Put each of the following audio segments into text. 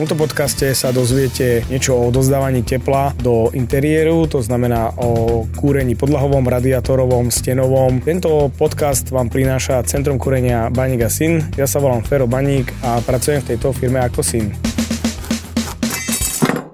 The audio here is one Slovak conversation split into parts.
V tomto podcaste sa dozviete niečo o odozdávaní tepla do interiéru, to znamená o kúrení podlahovom, radiátorovom, stenovom. Tento podcast vám prináša Centrum kúrenia Baník a Syn. Ja sa volám Fero Baník a pracujem v tejto firme ako syn.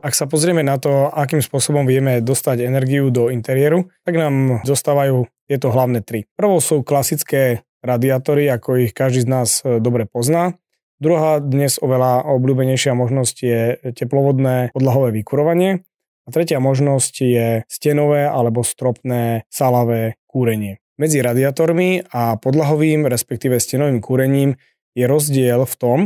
Ak sa pozrieme na to, akým spôsobom vieme dostať energiu do interiéru, tak nám zostávajú tieto hlavné tri. Prvou sú klasické radiátory, ako ich každý z nás e, dobre pozná. Druhá dnes oveľa obľúbenejšia možnosť je teplovodné podlahové vykurovanie. A tretia možnosť je stenové alebo stropné salavé kúrenie. Medzi radiátormi a podlahovým, respektíve stenovým kúrením je rozdiel v tom,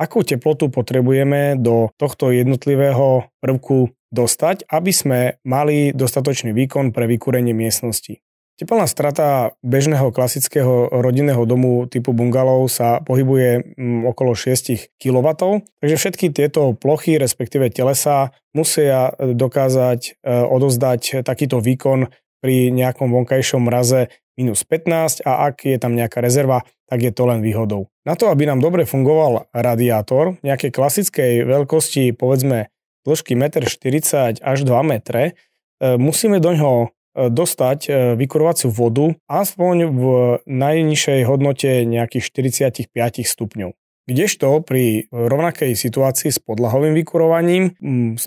akú teplotu potrebujeme do tohto jednotlivého prvku dostať, aby sme mali dostatočný výkon pre vykúrenie miestnosti. Teplná strata bežného klasického rodinného domu typu bungalov sa pohybuje mm, okolo 6 kW, takže všetky tieto plochy, respektíve telesa, musia dokázať e, odozdať takýto výkon pri nejakom vonkajšom mraze minus 15 a ak je tam nejaká rezerva, tak je to len výhodou. Na to, aby nám dobre fungoval radiátor nejakej klasickej veľkosti, povedzme dĺžky 1,40 m až 2 m, e, musíme do ňoho E, dostať e, vykurovaciu vodu aspoň v najnižšej hodnote nejakých 45 stupňov. Kdežto pri rovnakej situácii s podlahovým vykurovaním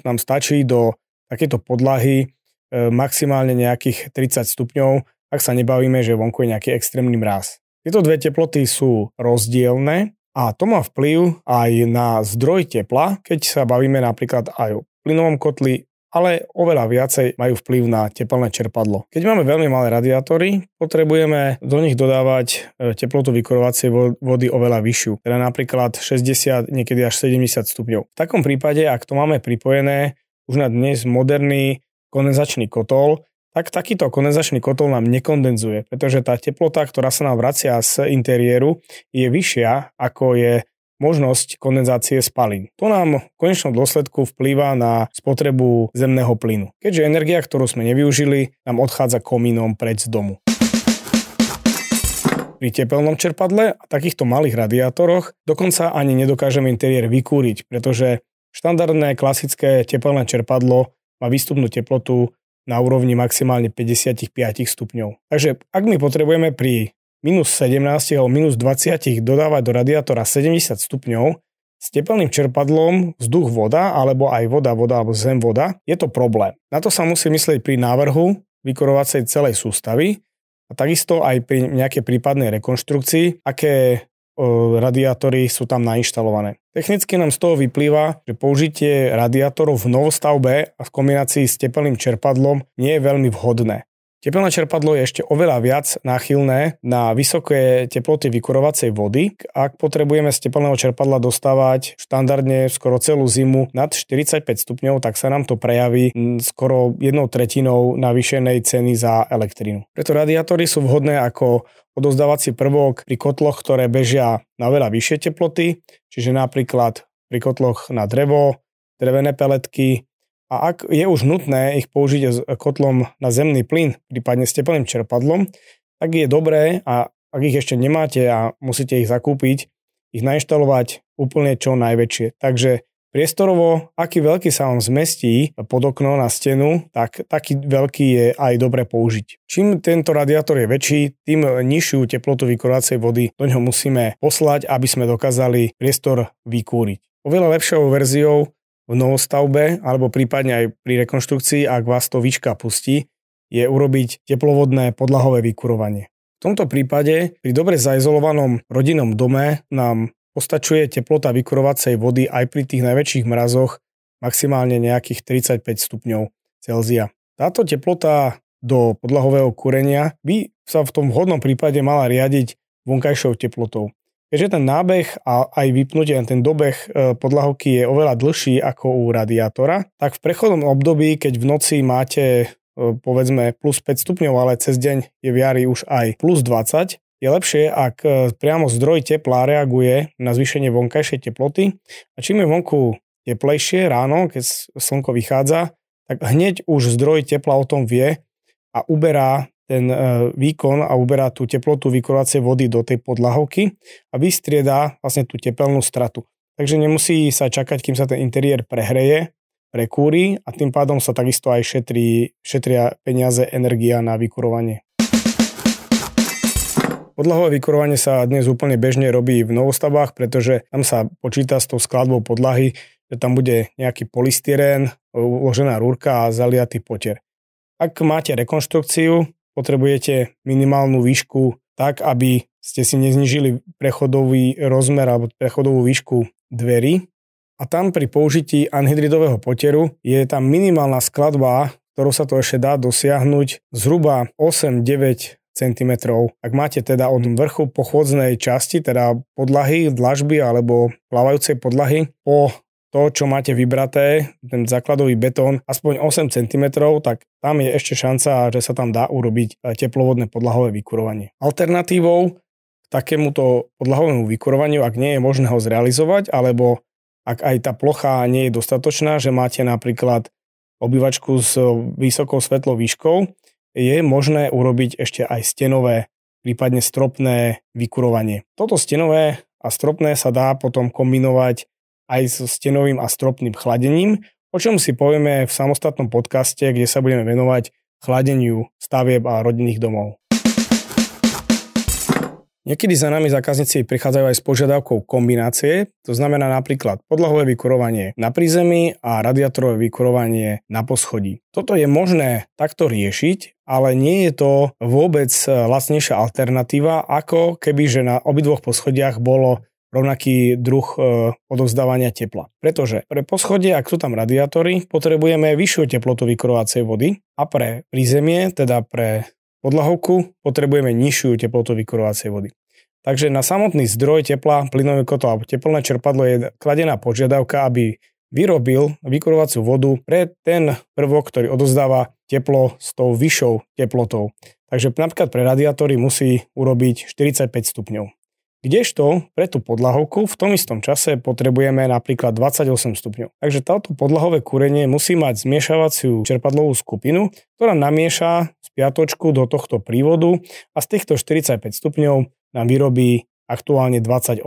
nám stačí do takéto podlahy e, maximálne nejakých 30 stupňov, ak sa nebavíme, že vonku je nejaký extrémny mráz. Tieto dve teploty sú rozdielne a to má vplyv aj na zdroj tepla, keď sa bavíme napríklad aj o plynovom kotli ale oveľa viacej majú vplyv na teplné čerpadlo. Keď máme veľmi malé radiátory, potrebujeme do nich dodávať e, teplotu vykurovacej vody oveľa vyššiu, teda napríklad 60, niekedy až 70 stupňov. V takom prípade, ak to máme pripojené už na dnes moderný kondenzačný kotol, tak takýto kondenzačný kotol nám nekondenzuje, pretože tá teplota, ktorá sa nám vracia z interiéru, je vyššia ako je možnosť kondenzácie spalín. To nám v konečnom dôsledku vplýva na spotrebu zemného plynu, keďže energia, ktorú sme nevyužili, nám odchádza komínom preč z domu. Pri tepelnom čerpadle a takýchto malých radiátoroch dokonca ani nedokážeme interiér vykúriť, pretože štandardné klasické tepelné čerpadlo má výstupnú teplotu na úrovni maximálne 55 stupňov. Takže ak my potrebujeme pri minus 17 alebo minus 20 dodávať do radiátora 70 stupňov, s teplným čerpadlom vzduch voda, alebo aj voda, voda, alebo zem voda, je to problém. Na to sa musí myslieť pri návrhu vykorovacej celej sústavy a takisto aj pri nejakej prípadnej rekonštrukcii, aké radiátory sú tam nainštalované. Technicky nám z toho vyplýva, že použitie radiátorov v novostavbe a v kombinácii s teplným čerpadlom nie je veľmi vhodné. Tepelné čerpadlo je ešte oveľa viac náchylné na vysoké teploty vykurovacej vody. Ak potrebujeme z tepelného čerpadla dostávať štandardne skoro celú zimu nad 45 stupňov, tak sa nám to prejaví skoro jednou tretinou navýšenej ceny za elektrínu. Preto radiátory sú vhodné ako odozdávací prvok pri kotloch, ktoré bežia na veľa vyššie teploty, čiže napríklad pri kotloch na drevo, drevené peletky, a ak je už nutné ich použiť s kotlom na zemný plyn, prípadne s teplným čerpadlom, tak je dobré a ak ich ešte nemáte a musíte ich zakúpiť, ich nainštalovať úplne čo najväčšie. Takže priestorovo, aký veľký sa vám zmestí pod okno na stenu, tak taký veľký je aj dobre použiť. Čím tento radiátor je väčší, tým nižšiu teplotu vykurovacej vody do ňoho musíme poslať, aby sme dokázali priestor vykúriť. Oveľa lepšou verziou v novostavbe alebo prípadne aj pri rekonštrukcii, ak vás to výška pustí, je urobiť teplovodné podlahové vykurovanie. V tomto prípade pri dobre zaizolovanom rodinnom dome nám postačuje teplota vykurovacej vody aj pri tých najväčších mrazoch maximálne nejakých 35 stupňov Celzia. Táto teplota do podlahového kúrenia by sa v tom vhodnom prípade mala riadiť vonkajšou teplotou. Keďže ten nábeh a aj vypnutie, ten dobeh e, podlahovky je oveľa dlhší ako u radiátora, tak v prechodnom období, keď v noci máte e, povedzme plus 5 stupňov, ale cez deň je v jari už aj plus 20, je lepšie, ak e, priamo zdroj tepla reaguje na zvýšenie vonkajšej teploty. A čím je vonku teplejšie ráno, keď slnko vychádza, tak hneď už zdroj tepla o tom vie a uberá ten e, výkon a uberá tú teplotu vykurovacej vody do tej podlahovky a vystriedá vlastne tú tepelnú stratu. takže nemusí sa čakať, kým sa ten interiér prehreje, prekúri a tým pádom sa takisto aj šetrí, šetria peniaze, energia na vykurovanie. Podlahové vykurovanie sa dnes úplne bežne robí v novostavách, pretože tam sa počíta s tou skladbou podlahy, že tam bude nejaký polystyrén, uložená rúrka a zaliatý potier. Ak máte rekonštrukciu, potrebujete minimálnu výšku tak, aby ste si neznižili prechodový rozmer alebo prechodovú výšku dverí. A tam pri použití anhydridového poteru je tam minimálna skladba, ktorou sa to ešte dá dosiahnuť zhruba 8-9 cm. Ak máte teda od vrchu pochôdznej časti, teda podlahy, dlažby alebo plávajúcej podlahy po to, čo máte vybraté, ten základový betón, aspoň 8 cm, tak tam je ešte šanca, že sa tam dá urobiť e, teplovodné podlahové vykurovanie. Alternatívou k takémuto podlahovému vykurovaniu, ak nie je možné ho zrealizovať, alebo ak aj tá plocha nie je dostatočná, že máte napríklad obývačku s vysokou svetlou výškou, je možné urobiť ešte aj stenové, prípadne stropné vykurovanie. Toto stenové a stropné sa dá potom kombinovať aj so stenovým a stropným chladením, o čom si povieme v samostatnom podcaste, kde sa budeme venovať chladeniu stavieb a rodinných domov. Niekedy za nami zákazníci prichádzajú aj s požiadavkou kombinácie, to znamená napríklad podlahové vykurovanie na prízemí a radiatorové vykurovanie na poschodí. Toto je možné takto riešiť, ale nie je to vôbec lacnejšia alternatíva, ako keby že na obidvoch poschodiach bolo rovnaký druh e, odovzdávania tepla. Pretože pre poschodie, ak sú tam radiátory, potrebujeme vyššiu teplotu vykurovacej vody a pre prízemie, teda pre podlahovku, potrebujeme nižšiu teplotu vykurovacej vody. Takže na samotný zdroj tepla, plynový kotol alebo teplné čerpadlo je kladená požiadavka, aby vyrobil vykurovaciu vodu pre ten prvok, ktorý odozdáva teplo s tou vyššou teplotou. Takže napríklad pre radiátory musí urobiť 45 stupňov. Kdežto pre tú podlahovku v tom istom čase potrebujeme napríklad 28 stupňov. Takže táto podlahové kúrenie musí mať zmiešavaciu čerpadlovú skupinu, ktorá namieša spiatočku do tohto prívodu a z týchto 45 stupňov nám vyrobí aktuálne 28.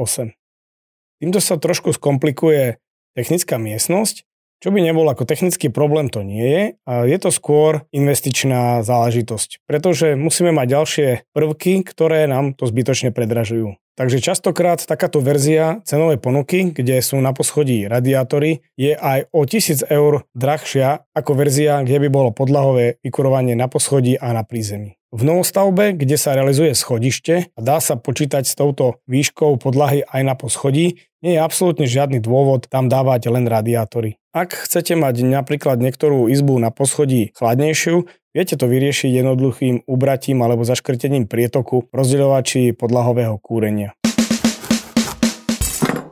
Týmto sa trošku skomplikuje technická miestnosť, čo by nebol ako technický problém, to nie je. A je to skôr investičná záležitosť, pretože musíme mať ďalšie prvky, ktoré nám to zbytočne predražujú. Takže častokrát takáto verzia cenovej ponuky, kde sú na poschodí radiátory, je aj o 1000 eur drahšia ako verzia, kde by bolo podlahové vykurovanie na poschodí a na prízemí. V novostavbe, kde sa realizuje schodište a dá sa počítať s touto výškou podlahy aj na poschodí, nie je absolútne žiadny dôvod tam dávať len radiátory. Ak chcete mať napríklad niektorú izbu na poschodí chladnejšiu, viete to vyriešiť jednoduchým ubratím alebo zaškrtením prietoku rozdeľovači podlahového kúrenia.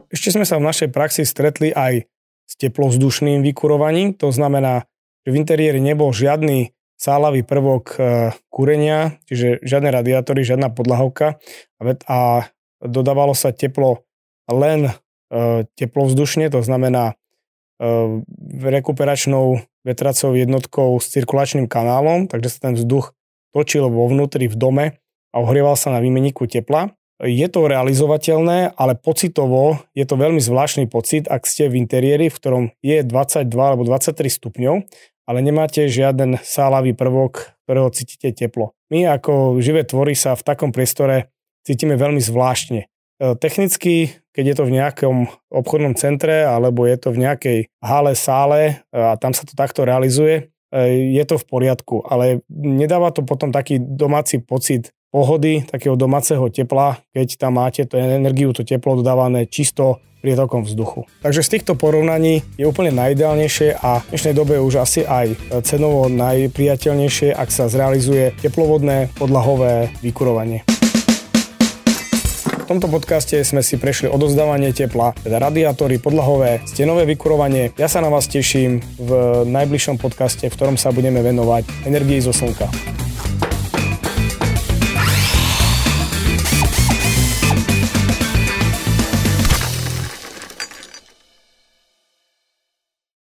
Ešte sme sa v našej praxi stretli aj s teplovzdušným vykurovaním, to znamená, že v interiéri nebol žiadny sálavý prvok e, kúrenia, čiže žiadne radiátory, žiadna podlahovka a dodávalo sa teplo len e, teplovzdušne, to znamená e, rekuperačnou vetracou jednotkou s cirkulačným kanálom, takže sa ten vzduch točil vo vnútri v dome a ohrieval sa na výmeníku tepla. Je to realizovateľné, ale pocitovo je to veľmi zvláštny pocit, ak ste v interiéri, v ktorom je 22 alebo 23 stupňov ale nemáte žiaden sálavý prvok, ktorého cítite teplo. My ako živé tvory sa v takom priestore cítime veľmi zvláštne. E, technicky, keď je to v nejakom obchodnom centre alebo je to v nejakej hale, sále e, a tam sa to takto realizuje, e, je to v poriadku, ale nedáva to potom taký domáci pocit pohody, takého domáceho tepla, keď tam máte tú energiu, to teplo dodávané čisto prietokom vzduchu. Takže z týchto porovnaní je úplne najideálnejšie a v dnešnej dobe už asi aj cenovo najpriateľnejšie, ak sa zrealizuje teplovodné podlahové vykurovanie. V tomto podcaste sme si prešli odozdávanie tepla, teda radiátory, podlahové, stenové vykurovanie. Ja sa na vás teším v najbližšom podcaste, v ktorom sa budeme venovať energii zo slnka.